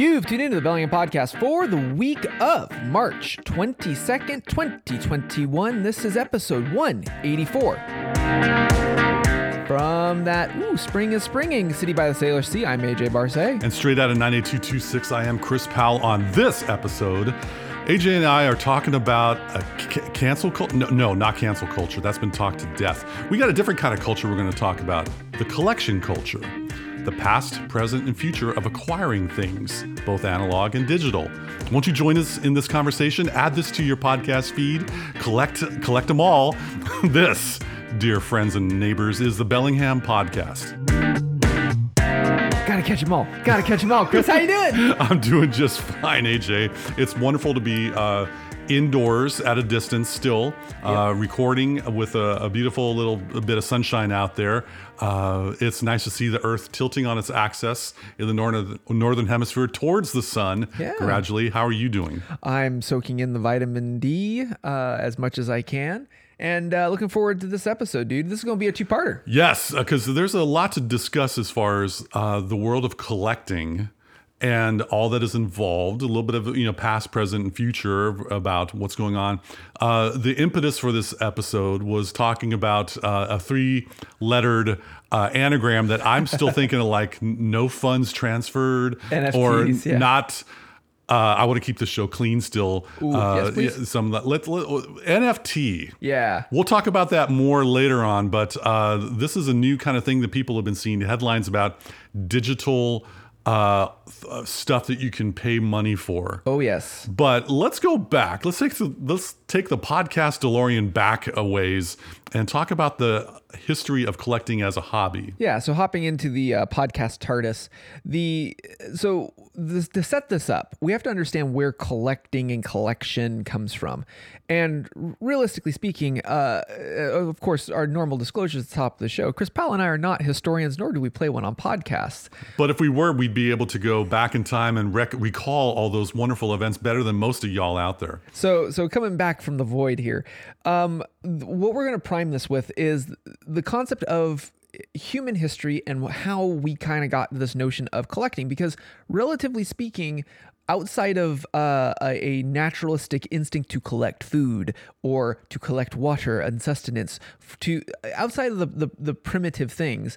You've tuned into the Bellingham Podcast for the week of March 22nd, 2021. This is episode 184. From that, ooh, spring is springing, City by the Salish Sea, I'm AJ Barce. And straight out of 98226, I am Chris Powell on this episode. AJ and I are talking about a c- cancel culture. No, no, not cancel culture. That's been talked to death. We got a different kind of culture we're going to talk about the collection culture. The past, present, and future of acquiring things, both analog and digital. Won't you join us in this conversation? Add this to your podcast feed. Collect, collect them all. this, dear friends and neighbors, is the Bellingham Podcast. Gotta catch them all. Gotta catch them all. Chris, how you doing? I'm doing just fine, AJ. It's wonderful to be uh, indoors at a distance still, uh, recording with a, a beautiful little bit of sunshine out there. Uh, it's nice to see the Earth tilting on its axis in the northern northern hemisphere towards the sun Yeah. gradually. How are you doing? I'm soaking in the vitamin D uh, as much as I can. And uh, looking forward to this episode, dude. This is going to be a two parter. Yes, because there's a lot to discuss as far as uh, the world of collecting and all that is involved. A little bit of you know past, present, and future about what's going on. Uh, the impetus for this episode was talking about uh, a three-lettered uh, anagram that I'm still thinking of, like no funds transferred or yeah. not. Uh, I want to keep the show clean still. Ooh, uh, yes. Some let, let, NFT. Yeah. We'll talk about that more later on, but uh, this is a new kind of thing that people have been seeing headlines about digital uh, th- uh, stuff that you can pay money for. Oh, yes. But let's go back. Let's take the let's take the podcast DeLorean back a ways and talk about the history of collecting as a hobby. Yeah, so hopping into the uh, podcast TARDIS, the so this, to set this up, we have to understand where collecting and collection comes from, and realistically speaking, uh, of course, our normal disclosures at the top of the show. Chris Powell and I are not historians, nor do we play one on podcasts. But if we were, we'd be able to go back in time and rec- recall all those wonderful events better than most of y'all out there. So, so coming back from the void here, um, th- what we're going to prime this with is the concept of human history and how we kind of got this notion of collecting. Because, relatively speaking, outside of uh, a, naturalistic instinct to collect food or to collect water and sustenance, to outside of the, the, the primitive things,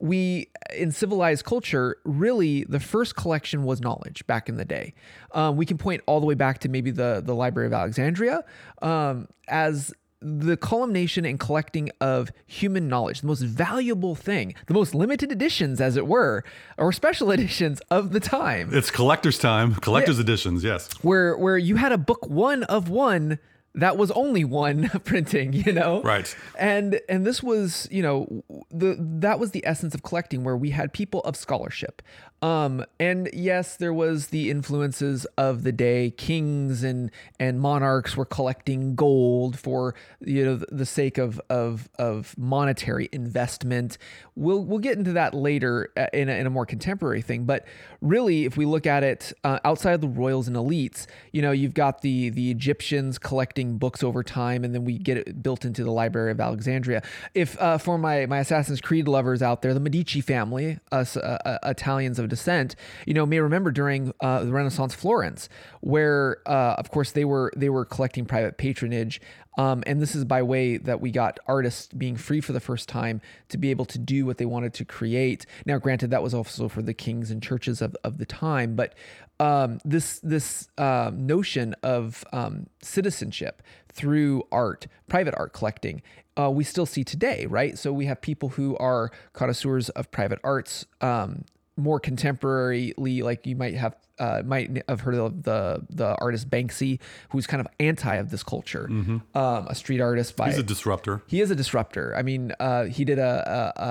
we in civilized culture really the first collection was knowledge back in the day. Um, we can point all the way back to maybe the the library of alexandria um, as the culmination and collecting of human knowledge the most valuable thing the most limited editions as it were or special editions of the time It's collector's time, collector's editions, yes. where where you had a book one of one that was only one printing you know Right. and and this was you know the that was the essence of collecting where we had people of scholarship um and yes there was the influences of the day. Kings and and monarchs were collecting gold for you know the sake of of of monetary investment. We'll we'll get into that later uh, in a, in a more contemporary thing. But really if we look at it uh, outside of the royals and elites you know you've got the the egyptians collecting books over time and then we get it built into the library of alexandria. If uh, for my my assassin's creed lovers out there the medici family us uh, uh, italians of descent you know may remember during uh, the renaissance florence where uh, of course they were they were collecting private patronage um, and this is by way that we got artists being free for the first time to be able to do what they wanted to create. Now, granted, that was also for the kings and churches of, of the time, but um, this this um, notion of um, citizenship through art, private art collecting, uh, we still see today, right? So we have people who are connoisseurs of private arts. Um, more contemporarily, like you might have uh, might have heard of the the artist Banksy, who's kind of anti of this culture, um, a street artist by He's a disruptor. he is a disruptor. I mean, uh, he did a, a,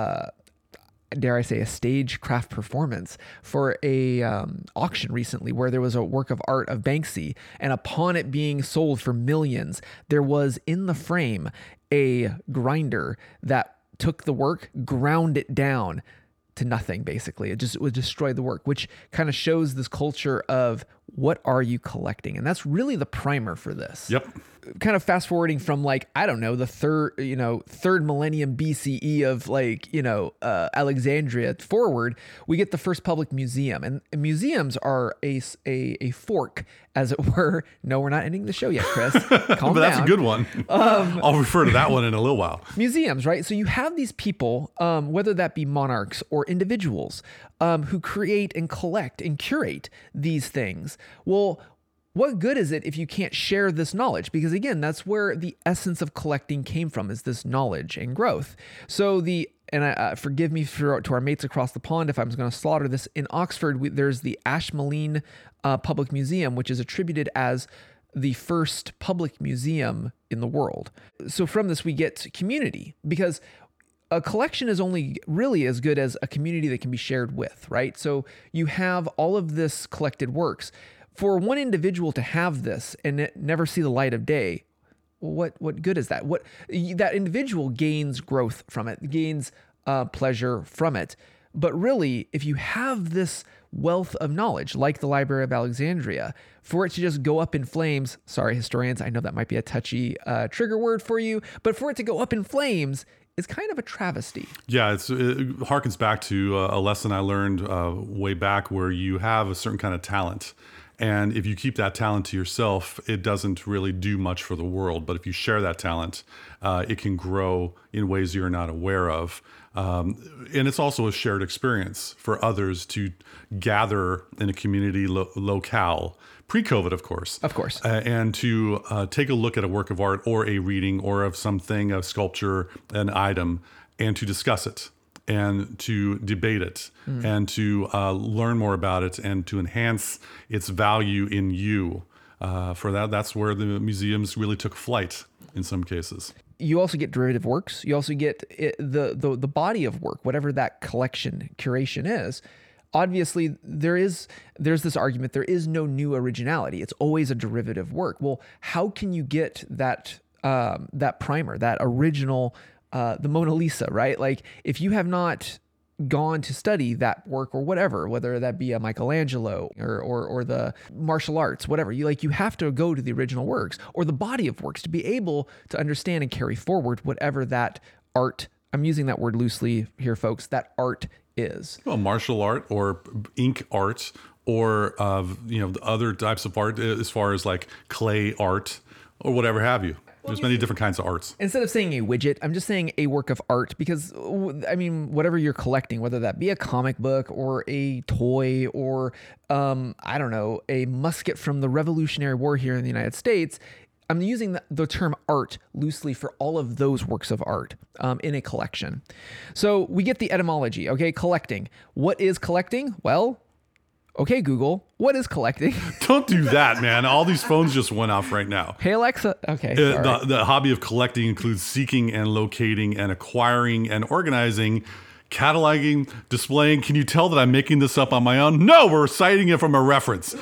a dare I say a stagecraft performance for a um, auction recently where there was a work of art of Banksy, and upon it being sold for millions, there was in the frame a grinder that took the work, ground it down to nothing basically. It just it would destroy the work which kind of shows this culture of what are you collecting? And that's really the primer for this. Yep. Kind of fast forwarding from like I don't know the third you know third millennium BCE of like you know uh, Alexandria forward, we get the first public museum, and museums are a a, a fork as it were. No, we're not ending the show yet, Chris. Calm but that's a good one. Um, I'll refer to that one in a little while. Museums, right? So you have these people, um, whether that be monarchs or individuals, um, who create and collect and curate these things. Well, what good is it if you can't share this knowledge because again that's where the essence of collecting came from is this knowledge and growth so the and uh, forgive me for, to our mates across the pond if I'm going to slaughter this. In Oxford, we, there's the Ashmolean uh, Public Museum, which is attributed as the first public museum in the world. So from this, we get community because a collection is only really as good as a community that can be shared with, right? So you have all of this collected works. For one individual to have this and never see the light of day, what what good is that? What that individual gains growth from it, gains uh, pleasure from it. But really, if you have this wealth of knowledge, like the Library of Alexandria, for it to just go up in flames, sorry, historians, I know that might be a touchy uh, trigger word for you, but for it to go up in flames is kind of a travesty. Yeah, it harkens back to uh, a lesson I learned uh, way back where you have a certain kind of talent and if you keep that talent to yourself, it doesn't really do much for the world. But if you share that talent, uh, it can grow in ways you're not aware of. Um, and it's also a shared experience for others to gather in a community lo- locale, pre COVID, of course. Of course. Uh, and to uh, take a look at a work of art or a reading or of something, a sculpture, an item, and to discuss it and to debate it mm. and to uh, learn more about it and to enhance its value in you. Uh, for that, that's where the museums really took flight in some cases. You also get derivative works. You also get it, the, the the body of work, whatever that collection curation is. Obviously, there is there's this argument there is no new originality. It's always a derivative work. Well, how can you get that um, that primer, that original uh, the Mona Lisa, right? Like if you have not gone to study that work or whatever, whether that be a Michelangelo or, or, or the martial arts, whatever, you like, you have to go to the original works or the body of works to be able to understand and carry forward whatever that art, I'm using that word loosely here, folks, that art is. Well, martial art or ink art or, uh, you know, the other types of art as far as like clay art or whatever have you. There's many different kinds of arts. Instead of saying a widget, I'm just saying a work of art because I mean, whatever you're collecting, whether that be a comic book or a toy or um, I don't know, a musket from the Revolutionary War here in the United States, I'm using the, the, term art loosely for all of those works of art um, in a collection. So we get the etymology, okay? Collecting. What is collecting? Well, Okay, Google, what is collecting? Don't do that, man. All these phones just went off right now. Hey, Alexa. Okay. Uh, the, the hobby of collecting includes seeking and locating and acquiring and organizing cataloging, displaying. Can you tell that I'm making this up on my own? No, we're citing it from a reference.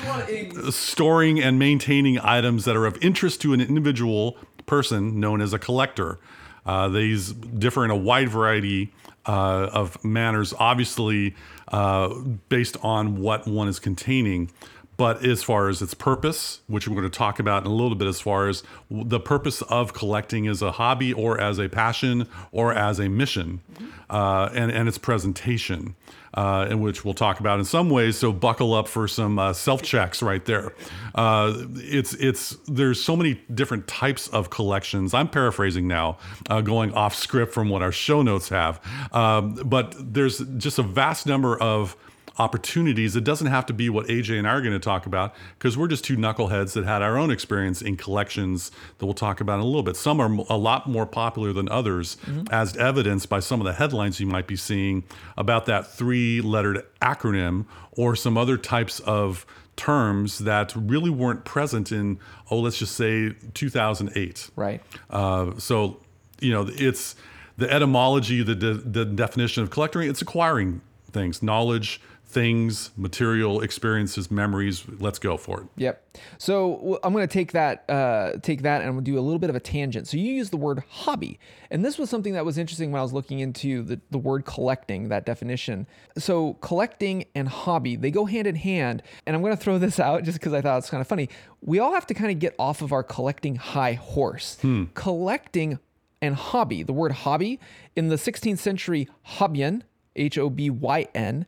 Storing and maintaining items that are of interest to an individual person known as a collector. Uh, these differ in a wide variety uh, of manners, obviously uh, based on what one is containing. But as far as its purpose, which we're going to talk about in a little bit, as far as the purpose of collecting as a hobby or as a passion or as a mission, uh, and, and its presentation uh, in which we'll talk about in some ways. So buckle up for some uh, self checks right there. Uh, it's it's there's so many different types of collections. I'm paraphrasing now, uh, going off script from what our show notes have, um, but there's just a vast number of opportunities. It doesn't have to be what AJ and I are going to talk about because we're just two knuckleheads that had our own experience in collections that we'll talk about in a little bit. Some are a lot more popular than others, mm-hmm. as evidenced by some of the headlines you might be seeing about that three lettered acronym or some other types of terms that really weren't present in, oh, let's just say 2008. Right. Uh, so, you know, it's the etymology, the, de- the definition of collecting, it's acquiring things, knowledge, things, material experiences, memories. Let's go for it. Yep. So I'm going to take that, uh, take that, and I'm going to do a little bit of a tangent. So you use the word hobby, and this was something that was interesting when I was looking into the, the word collecting, that definition. So collecting and hobby they go hand in hand, and I'm going to throw this out just because I thought it's kind of funny. We all have to kind of get off of our collecting high horse. Collecting and hobby. The word hobby in the 16th century, hobyan, H O B Y N,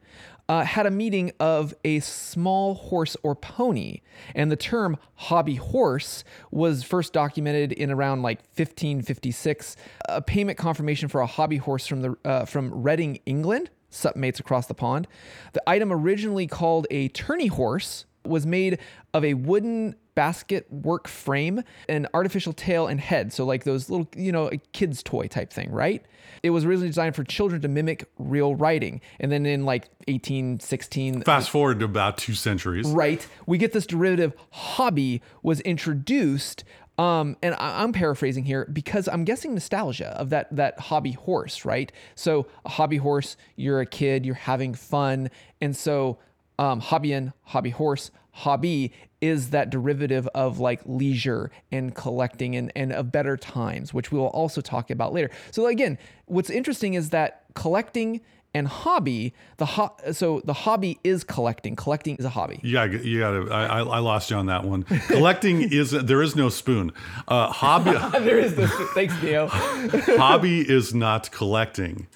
uh, had a meaning of a small horse or pony. And the term hobby horse was first documented in around like 1556. A payment confirmation for a hobby horse from, the, uh, from Reading, England, supmates across the pond. The item originally called a tourney horse was made of a wooden basket work frame, an artificial tail and head. So like those little, you know, a kid's toy type thing, right? It was originally designed for children to mimic real riding. And then in like 1816, Fast forward to about two centuries. right, we get this derivative hobby was introduced. Um, and I- I'm paraphrasing here because I'm guessing nostalgia of that that hobby horse, right? So a hobby horse, you're a kid, you're having fun, and so um, hobbyin, hobby horse, hobby is that derivative of like leisure and collecting and, and of better times, which we will also talk about later. So again, what's interesting is that collecting and hobby, the ho- so the hobby is collecting. Collecting is a hobby. You got, you got to. I, I I lost you on that one. Collecting is there is no spoon. Uh, hobby there is this. Thanks, Neo. hobby is not collecting,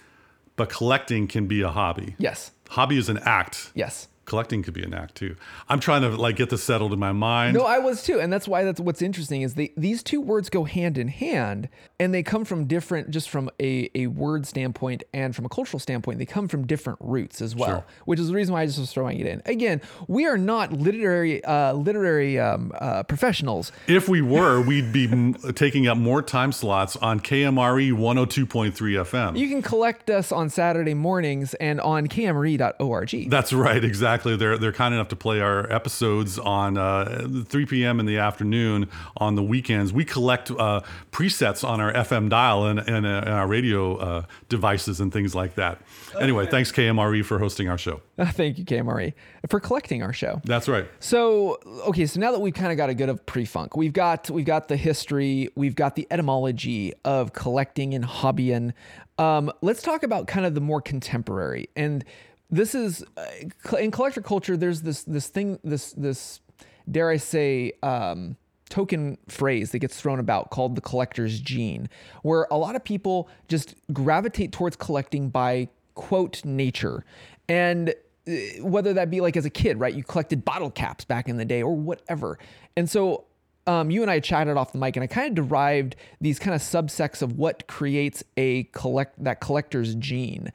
but collecting can be a hobby. Yes. Hobby is an act. Yes. Collecting could be an act too. I'm trying to like get this settled in my mind. No, I was too, and that's why that's what's interesting is they these two words go hand in hand, and they come from different, just from a, a word standpoint and from a cultural standpoint, they come from different roots as well, Sure. which is the reason why I just was throwing it in. Again, we are not literary uh, literary um, uh, professionals. If we were, we'd be m- taking up more time slots on KMRE 102.3 FM. You can collect us on Saturday mornings and on kmre.org. That's right, exactly. They're they're kind enough to play our episodes on uh, 3 p.m. in the afternoon on the weekends. We collect uh, presets on our FM dial and, and, uh, and our radio uh, devices and things like that. Anyway, thanks KMRE for hosting our show. Thank you, KMRE, for collecting our show. That's right. So okay, so now that we've kind of got a good of pre-funk, we've got we've got the history, we've got the etymology of collecting and hobbying. Um, let's talk about kind of the more contemporary. And this is uh, in collector culture. There's this this thing this this dare I say. Um, token phrase that gets thrown about called the collector's gene, where a lot of people just gravitate towards collecting by quote nature. And uh, whether that be like as a kid, right? You collected bottle caps back in the day or whatever. And so um, you and I chatted off the mic, and I kind of derived these kind of subsects of what creates a collect that collector's gene.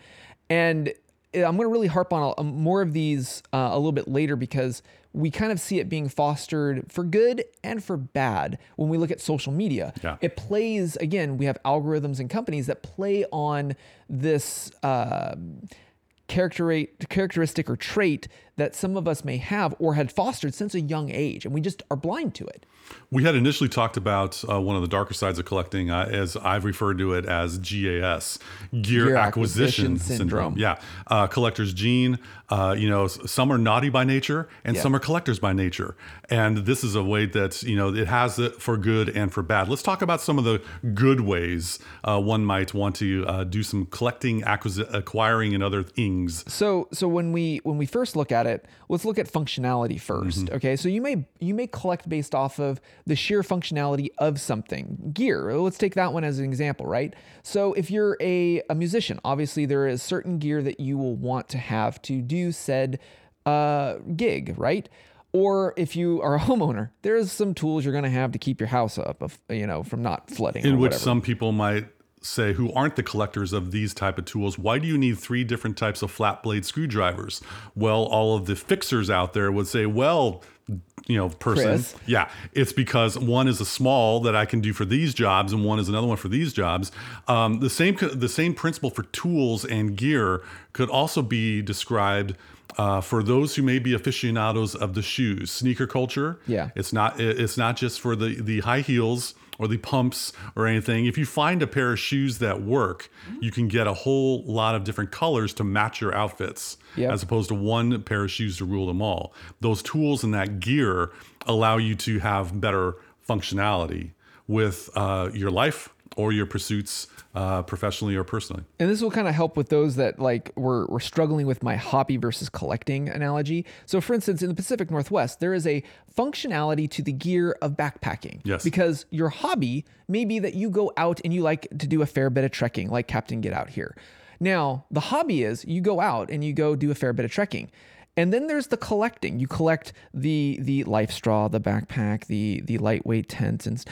And I'm going to really harp on a, more of these uh, a little bit later because we kind of see it being fostered for good and for bad when we look at social media. Yeah. It plays again. We have algorithms and companies that play on this. Uh, character characteristic or trait that some of us may have or had fostered since a young age and we just are blind to it We had initially talked about uh, one of the darker sides of collecting, uh, as I've referred to it as GAS, Gear, Gear Acquisition, Acquisition Syndrome. Syndrome. Yeah, uh, collector's gene. Uh, you know, some are naughty by nature, and Yeah. some are collectors by nature. And this is a way that you know it has it for good and for bad. Let's talk about some of the good ways uh, one might want to uh, do some collecting, acquisi- acquiring, and other things. so so when we when we first look at it let's look at functionality 1st okay? So you may you may collect based off of the sheer functionality of something. Gear let's take that one as an example right? So if you're a, a musician obviously there is certain gear that you will want to have to do said uh, gig right? Or if you are a homeowner there's some tools you're going to have to keep your house up of, you know from not flooding in which whatever. some people might say who aren't the collectors of these type of tools why do you need three different types of flat blade screwdrivers well all of the fixers out there would say well you know person Chris. yeah it's because one is a small that i can do for these jobs and one is another one for these jobs um, the same the same principle for tools and gear could also be described Uh, for those who may be aficionados of the shoes, sneaker culture. Yeah. it's not. It's not just for the the high heels or the pumps or anything. If you find a pair of shoes that work, you can get a whole lot of different colors to match your outfits, Yep. as opposed to one pair of shoes to rule them all. Those tools and that gear allow you to have better functionality with uh, your life or your pursuits, uh, professionally or personally. And this will kind of help with those that like were, were struggling with my hobby versus collecting analogy. So, for instance, in the Pacific Northwest, there is a functionality to the gear of backpacking. Yes. Because your hobby may be that you go out and you like to do a fair bit of trekking, like Captain Get Out here. Now, the hobby is you go out and you go do a fair bit of trekking. And then there's the collecting. You collect the the life straw, the backpack, the the lightweight tent, and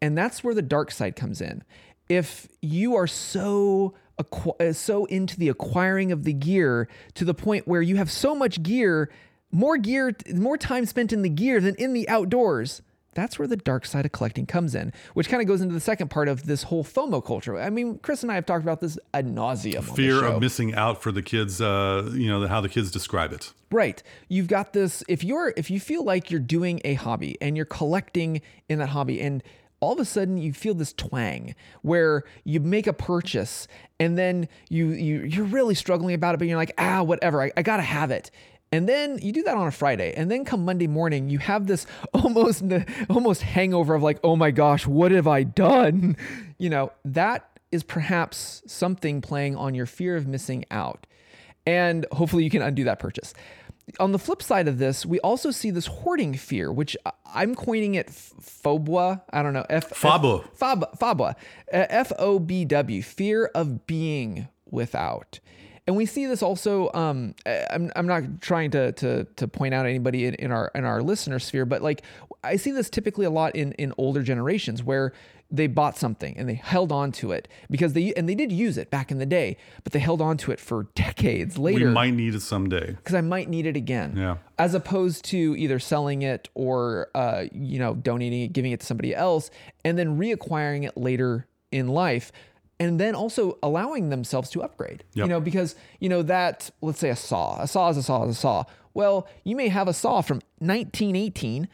and that's where the dark side comes in. If you are so acqu- uh, so into the acquiring of the gear to the point where you have so much gear, more gear, more time spent in the gear than in the outdoors. That's where the dark side of collecting comes in, which kind of goes into the second part of this whole FOMO culture. I mean, Chris and I have talked about this ad nauseum. Fear of missing out for the kids, uh, you know, how the kids describe it. Right. You've got this if you're if you feel like you're doing a hobby and you're collecting in that hobby and all of a sudden you feel this twang where you make a purchase and then you you you're really struggling about it but you're like, "Ah, whatever. I, I got to have it." And then you do that on a Friday, and then come Monday morning, you have this almost almost hangover of like, oh my gosh, what have I done? You know that is perhaps something playing on your fear of missing out and hopefully you can undo that purchase. On the flip side of this, we also see this hoarding fear, which I'm coining it phobwa. I don't know. F- Phobwa. F-. Uh, F O B W. Fear of being without. And we see this also. Um, I'm, I'm not trying to, to to point out anybody in, in our in our listener sphere, but like I see this typically a lot in in older generations where they bought something and they held on to it because they and they did use it back in the day, but they held on to it for decades later. We might need it someday. because I might need it again. Yeah. As opposed to either selling it or uh, you know donating it, giving it to somebody else, and then reacquiring it later in life. And then also allowing themselves to upgrade. You know, because you know that let's say a saw. A saw is a saw is a saw. Well, you may have a saw from 1918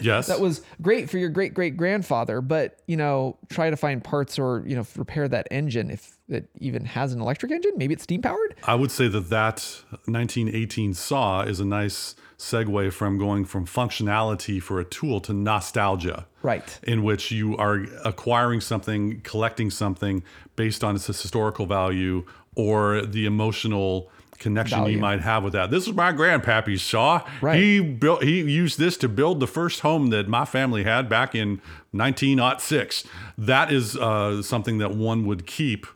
Yes. that was great for your great great grandfather, but you know, try to find parts or you know repair that engine if it even has an electric engine. Maybe it's steam powered. I would say that that 1918 saw is a nice segue from going from functionality for a tool to nostalgia. Right. In which you are acquiring something, collecting something based on its historical value or the emotional connection Value. you might have with that. This is my grandpappy's saw. Right. He built he used this to build the first home that my family had back in 1906. That is uh, something that one would keep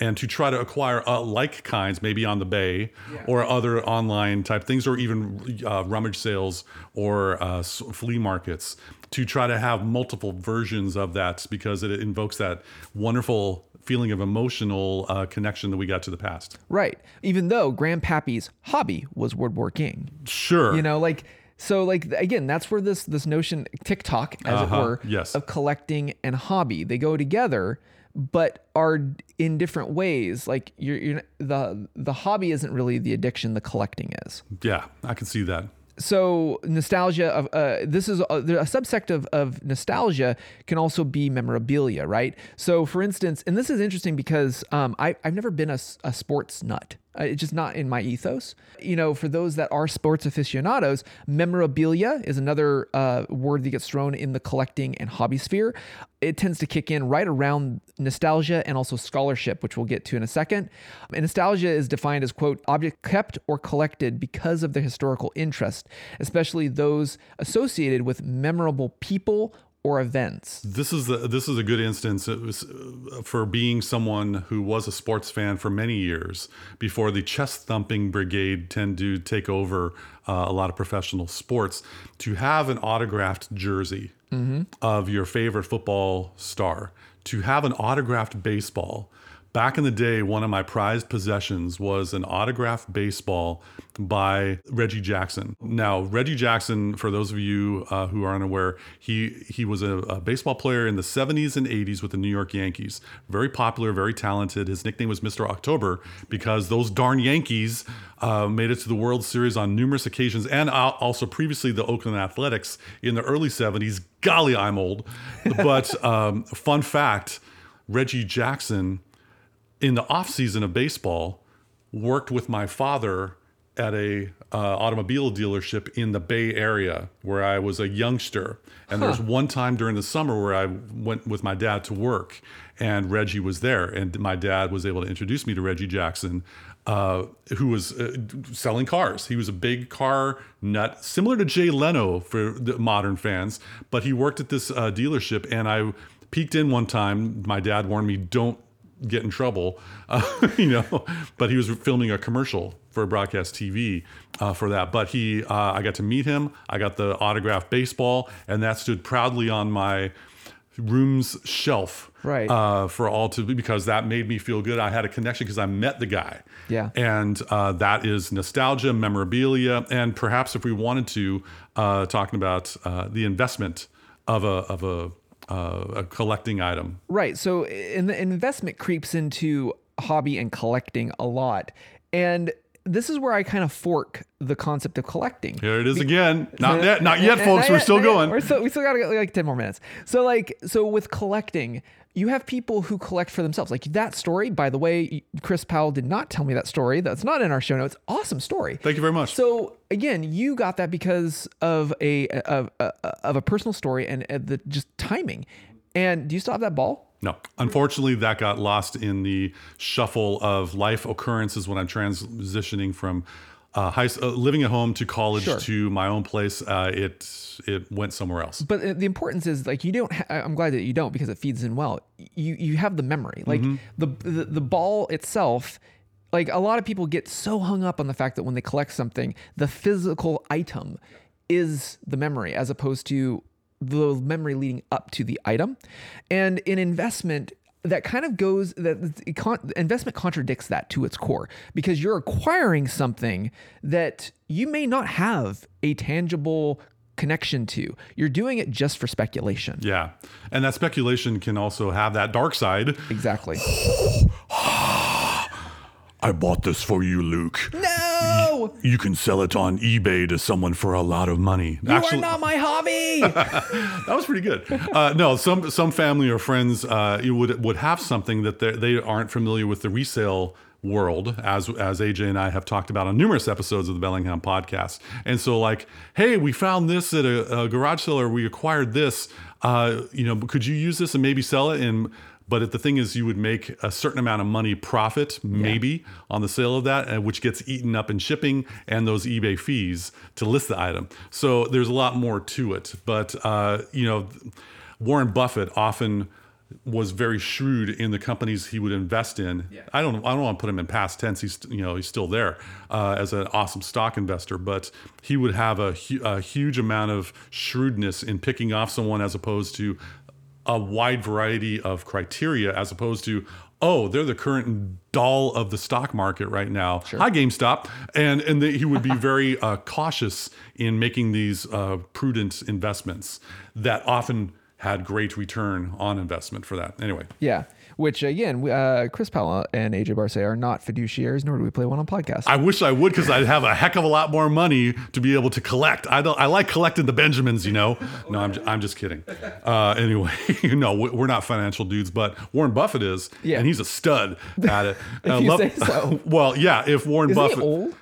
and to try to acquire uh, like kinds, maybe on the bay or other online type things, or even uh, rummage sales or uh, flea markets, to try to have multiple versions of that because it invokes that wonderful feeling of emotional uh, connection that we got to the past. Right. Even though Grandpappy's hobby was World War woodworking. Sure. You know, like so like again, that's where this this notion TikTok, as Uh-huh, it were, yes. of collecting and hobby. They go together, but are in different ways. Like you're, you're the the hobby isn't really the addiction, the collecting is. yeah, I can see that. So nostalgia of uh, this is a, a subsect of, of nostalgia can also be memorabilia right? So for instance and this is interesting because um, I, i've never been a sports nut Uh, it's just not in my ethos. You know for those that are sports aficionados memorabilia is another uh, word that gets thrown in the collecting and hobby sphere. It tends to kick in right around nostalgia and also scholarship which we'll get to in a second. And nostalgia is defined as quote object kept or collected because of their historical interest especially those associated with memorable people or events This is the this is a good instance uh, for being someone who was a sports fan for many years before the chest thumping brigade tend to take over uh, a lot of professional sports. To have an autographed jersey of your favorite football star, to have an autographed baseball, back in the day, one of my prized possessions was an autographed baseball by Reggie Jackson. Now, Reggie Jackson, for those of you uh, who are unaware, he he was a, a, baseball player in the 70s and 80s with the New York Yankees. Very popular, very talented. His nickname was Mr. October because those darn Yankees uh, made it to the World Series on numerous occasions, and also previously the Oakland Athletics in the early 70s. Golly, I'm old. But um, fun fact Reggie Jackson, in the off season of baseball, worked with my father at a uh, automobile dealership in the Bay Area where I was a youngster. And huh. there was one time during the summer where I went with my dad to work, and Reggie was there, and my dad was able to introduce me to Reggie Jackson. Uh, who was uh, selling cars. He was a big car nut, similar to Jay Leno for the modern fans, but he worked at this uh, dealership, and I peeked in one time. My dad warned me, don't get in trouble, uh, you know. But he was filming a commercial for broadcast TV uh, for that. But he, uh, I got to meet him. I got the autographed baseball, and that stood proudly on my room's shelf right uh, for all to be because that made me feel good i had a connection because i met the guy yeah and uh, that is nostalgia memorabilia and perhaps if we wanted to uh, talking about uh, the investment of a of a uh, a collecting item. Right. So in the investment creeps into hobby and collecting a lot. And this is where I kind of fork the concept of collecting. Here it is again. Not yet, not yet, folks. We're still going. We're still, we still got like ten more minutes. So like, so with collecting, you have people who collect for themselves. Like that story, by the way, Chris Powell did not tell me that story. That's not in our show notes. Awesome story. Thank you very much. So again, you got that because of a of, of a personal story and the just timing. And do you still have that ball? No, unfortunately, that got lost in the shuffle of life occurrences when I'm transitioning from uh, high, uh, living at home to college sure. to my own place. Uh, it it went somewhere else. But uh, the importance is like you don't. Ha- I'm glad that you don't because it feeds in well. You you have the memory. Like mm-hmm. the, the the ball itself. Like a lot of people get so hung up on the fact that when they collect something, the physical item is the memory as opposed to the memory leading up to the item. And in investment, that kind of goes that investment contradicts that to its core because you're acquiring something that you may not have a tangible connection to. You're doing it just for speculation. Yeah. And that speculation can also have that dark side. Exactly. I bought this for you, Luke. No! You, can sell it on eBay to someone for a lot of money. You Actually, are not my hobby. that was pretty good. Uh, no, some some family or friends uh, you would would have something that they aren't familiar with the resale world, as as AJ and I have talked about on numerous episodes of the Bellingham podcast. And so, like, hey, we found this at a, a garage sale, or we acquired this. Uh, you know, could you use this and maybe sell it? And but the thing is, you would make a certain amount of money profit, maybe, yeah. on the sale of that, uh, which gets eaten up in shipping and those eBay fees to list the item. So there's a lot more to it. But, uh, you know, Warren Buffett often was very shrewd in the companies he would invest in. Yeah. I don't I don't want to put him in past tense. He's you know he's still there uh, as an awesome stock investor, but he would have a, hu- a, huge amount of shrewdness in picking off someone as opposed to a wide variety of criteria as opposed to oh they're the current doll of the stock market right now. Sure. hi gamestop. And and the, he would be very uh, cautious in making these uh, prudent investments that often had great return on investment for that. Anyway. Yeah which again, uh, Chris Powell and AJ Barce are not fiduciaries, nor do we play one on podcast. I wish I would because I'd have a heck of a lot more money to be able to collect. I don't. I like collecting the Benjamins, you know. No, I'm. I'm just kidding. Uh, anyway, you know, we're not financial dudes, but Warren Buffett is, yeah. and he's a stud at it. if uh, you love, say so. well, yeah. If Warren is Buffett?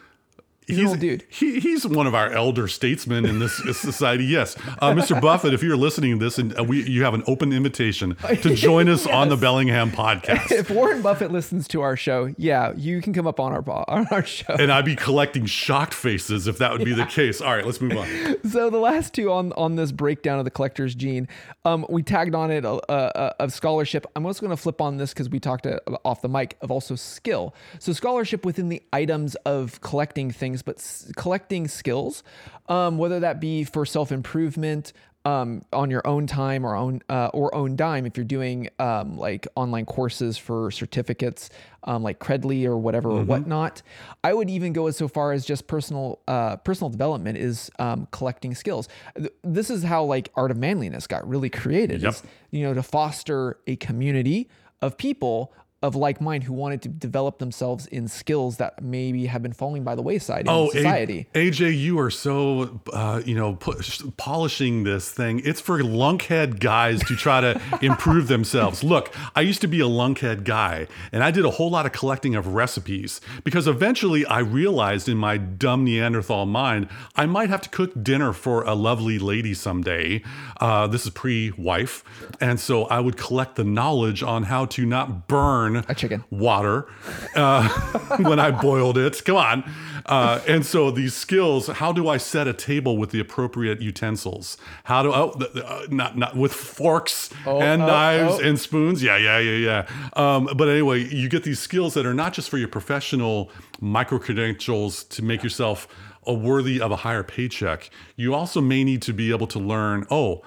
He's, he's an old dude. He, he's one of our elder statesmen in this society. Yes, uh, Mr. Buffett, if you're listening to this, and uh, we, you have an open invitation to join us yes. on the Bellingham podcast. If Warren Buffett listens to our show, yeah, you can come up on our on our show. And I'd be collecting shocked faces if that would be yeah. the case. All right, let's move on. So the last two on on this breakdown of the collector's gene, um, we tagged on it uh, uh, of scholarship. I'm also going to flip on this because we talked off the mic of also skill. So scholarship within the items of collecting things things, but s- collecting skills, um, whether that be for self improvement, um, on your own time or own uh, or own dime if you're doing um, like online courses for certificates um, like Credly or whatever or whatnot. I would even go as so far as just personal uh, personal development is um, collecting skills. Th- This is how like Art of Manliness got really created. Yep. Is, you know to foster a community of people of like mind who wanted to develop themselves in skills that maybe have been falling by the wayside in Oh, A- AJ, you are so uh, you know pu- polishing this thing. It's for lunkhead guys to try to improve themselves. Look, I used to be a lunkhead guy, and I did a whole lot of collecting of recipes because eventually I realized in my dumb Neanderthal mind I might have to cook dinner for a lovely lady someday. Uh, this is pre-wife, and so I would collect the knowledge on how to not burn A chicken. water uh, when I boiled it. Come on. Uh, and so these skills, how do I set a table with the appropriate utensils? How do oh, the, uh, not not with forks and oh, knives oh. and spoons? Yeah, yeah, yeah, yeah. Um, but anyway, you get these skills that are not just for your professional micro credentials to make yourself a worthy of a higher paycheck. You also may need to be able to learn. Oh,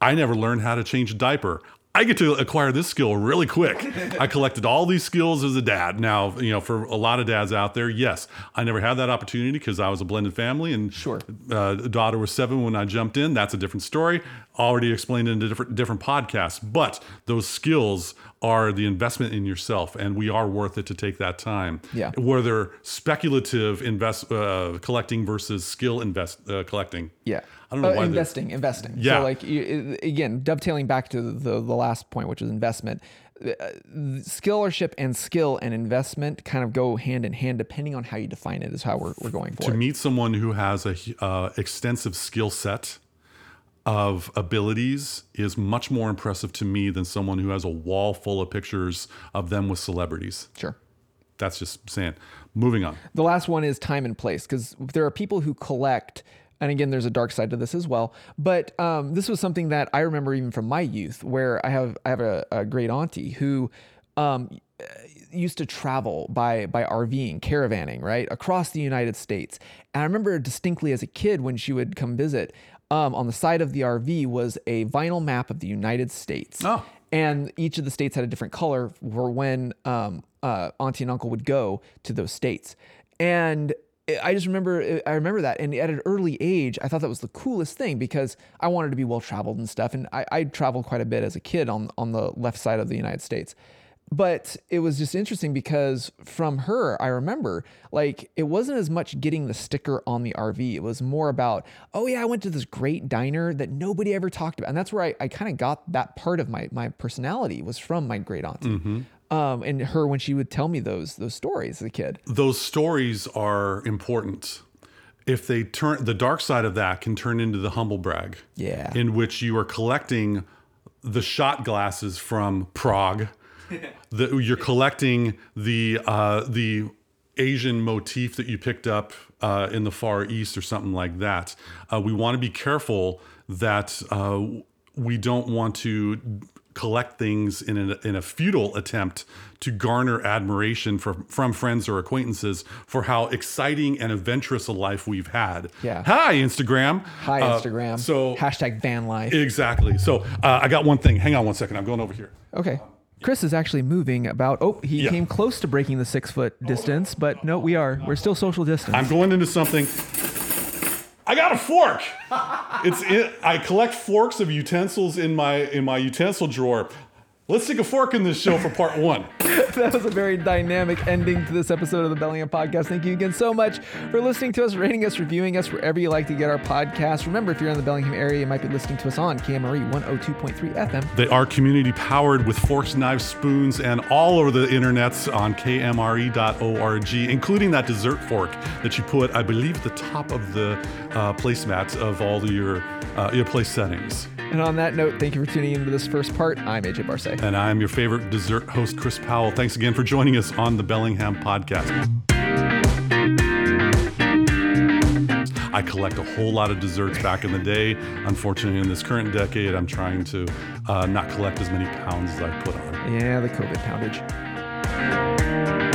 I never learned how to change a diaper. I get to acquire this skill really quick. I collected all these skills as a dad. Now, you know, for a lot of dads out there, yes, I never had that opportunity because I was a blended family and Sure. uh, daughter was seven when I jumped in. That's a different story. Already explained in a different different podcasts. But those skills are the investment in yourself, and we are worth it to take that time. Yeah. Whether speculative invest uh, collecting versus skill invest uh, collecting. Yeah. I don't know Uh, why investing, investing. Yeah. So like you, again, dovetailing back to the the last point, which is investment. uh, Skillership and skill and investment kind of go hand in hand, depending on how you define it. Is how we're, we're going for to it. meet someone who has a uh, extensive skill set of abilities is much more impressive to me than someone who has a wall full of pictures of them with celebrities. Sure. That's just saying. Moving on. The last one is time and place because there are people who collect, and again, there's a dark side to this as well. But um, this was something that I remember even from my youth, where I have I have a, a great auntie who um, used to travel by by RVing, caravanning, right across the United States. And I remember distinctly as a kid when she would come visit. Um, on the side of the RV was a vinyl map of the United States Oh. and each of the states had a different color for when um, uh, auntie and uncle would go to those states. And I just remember, I remember that. And at an early age, I thought that was the coolest thing because I wanted to be well traveled and stuff. And I, I traveled quite a bit as a kid on on the left side of the United States. But it was just interesting because from her, I remember like it wasn't as much getting the sticker on the RV. It was more about, oh yeah, I went to this great diner that nobody ever talked about. And that's where I, I kind of got that part of my my personality was from my great auntie. Um, and her when she would tell me those those stories as a kid. Those stories are important. If they turn, the dark side of that can turn into the humble brag. Yeah. In which you are collecting the shot glasses from Prague. The, you're collecting the uh, the Asian motif that you picked up uh, in the Far East or something like that. Uh, we want to be careful that uh, we don't want to collect things in a, in a futile attempt to garner admiration from, from friends or acquaintances for how exciting and adventurous a life we've had. Yeah. Hi, Instagram. Hi Uh, Instagram. so hashtag van life. Exactly. So uh, I got one thing. Hang on one second. I'm going over here. Okay. Chris is actually moving about. Oh, he Yeah. came close to breaking the six foot distance, but no, we are. We're still social distance. I'm going into something. I got a fork. It's in, I collect forks of utensils in my in my utensil drawer. Let's take a fork in this show for part one. that was a very dynamic ending to this episode of the Bellingham Podcast. Thank you again so much for listening to us, rating us, reviewing us wherever you like to get our podcast. Remember, if you're in the Bellingham area, you might be listening to us on KMRE 102.3 FM. They are community powered with forks, knives, spoons, and all over the internets on kmre.org, including that dessert fork that you put, I believe, at the top of the uh, placemats of all your uh, your place settings. And on that note, thank you for tuning into this first part. I'm AJ Barsay. And I'm your favorite dessert host, Chris Powell. Thanks again for joining us on the Bellingham podcast. I collect a whole lot of desserts back in the day. Unfortunately, in this current decade, I'm trying to uh, not collect as many pounds as I put on. Yeah, the COVID poundage.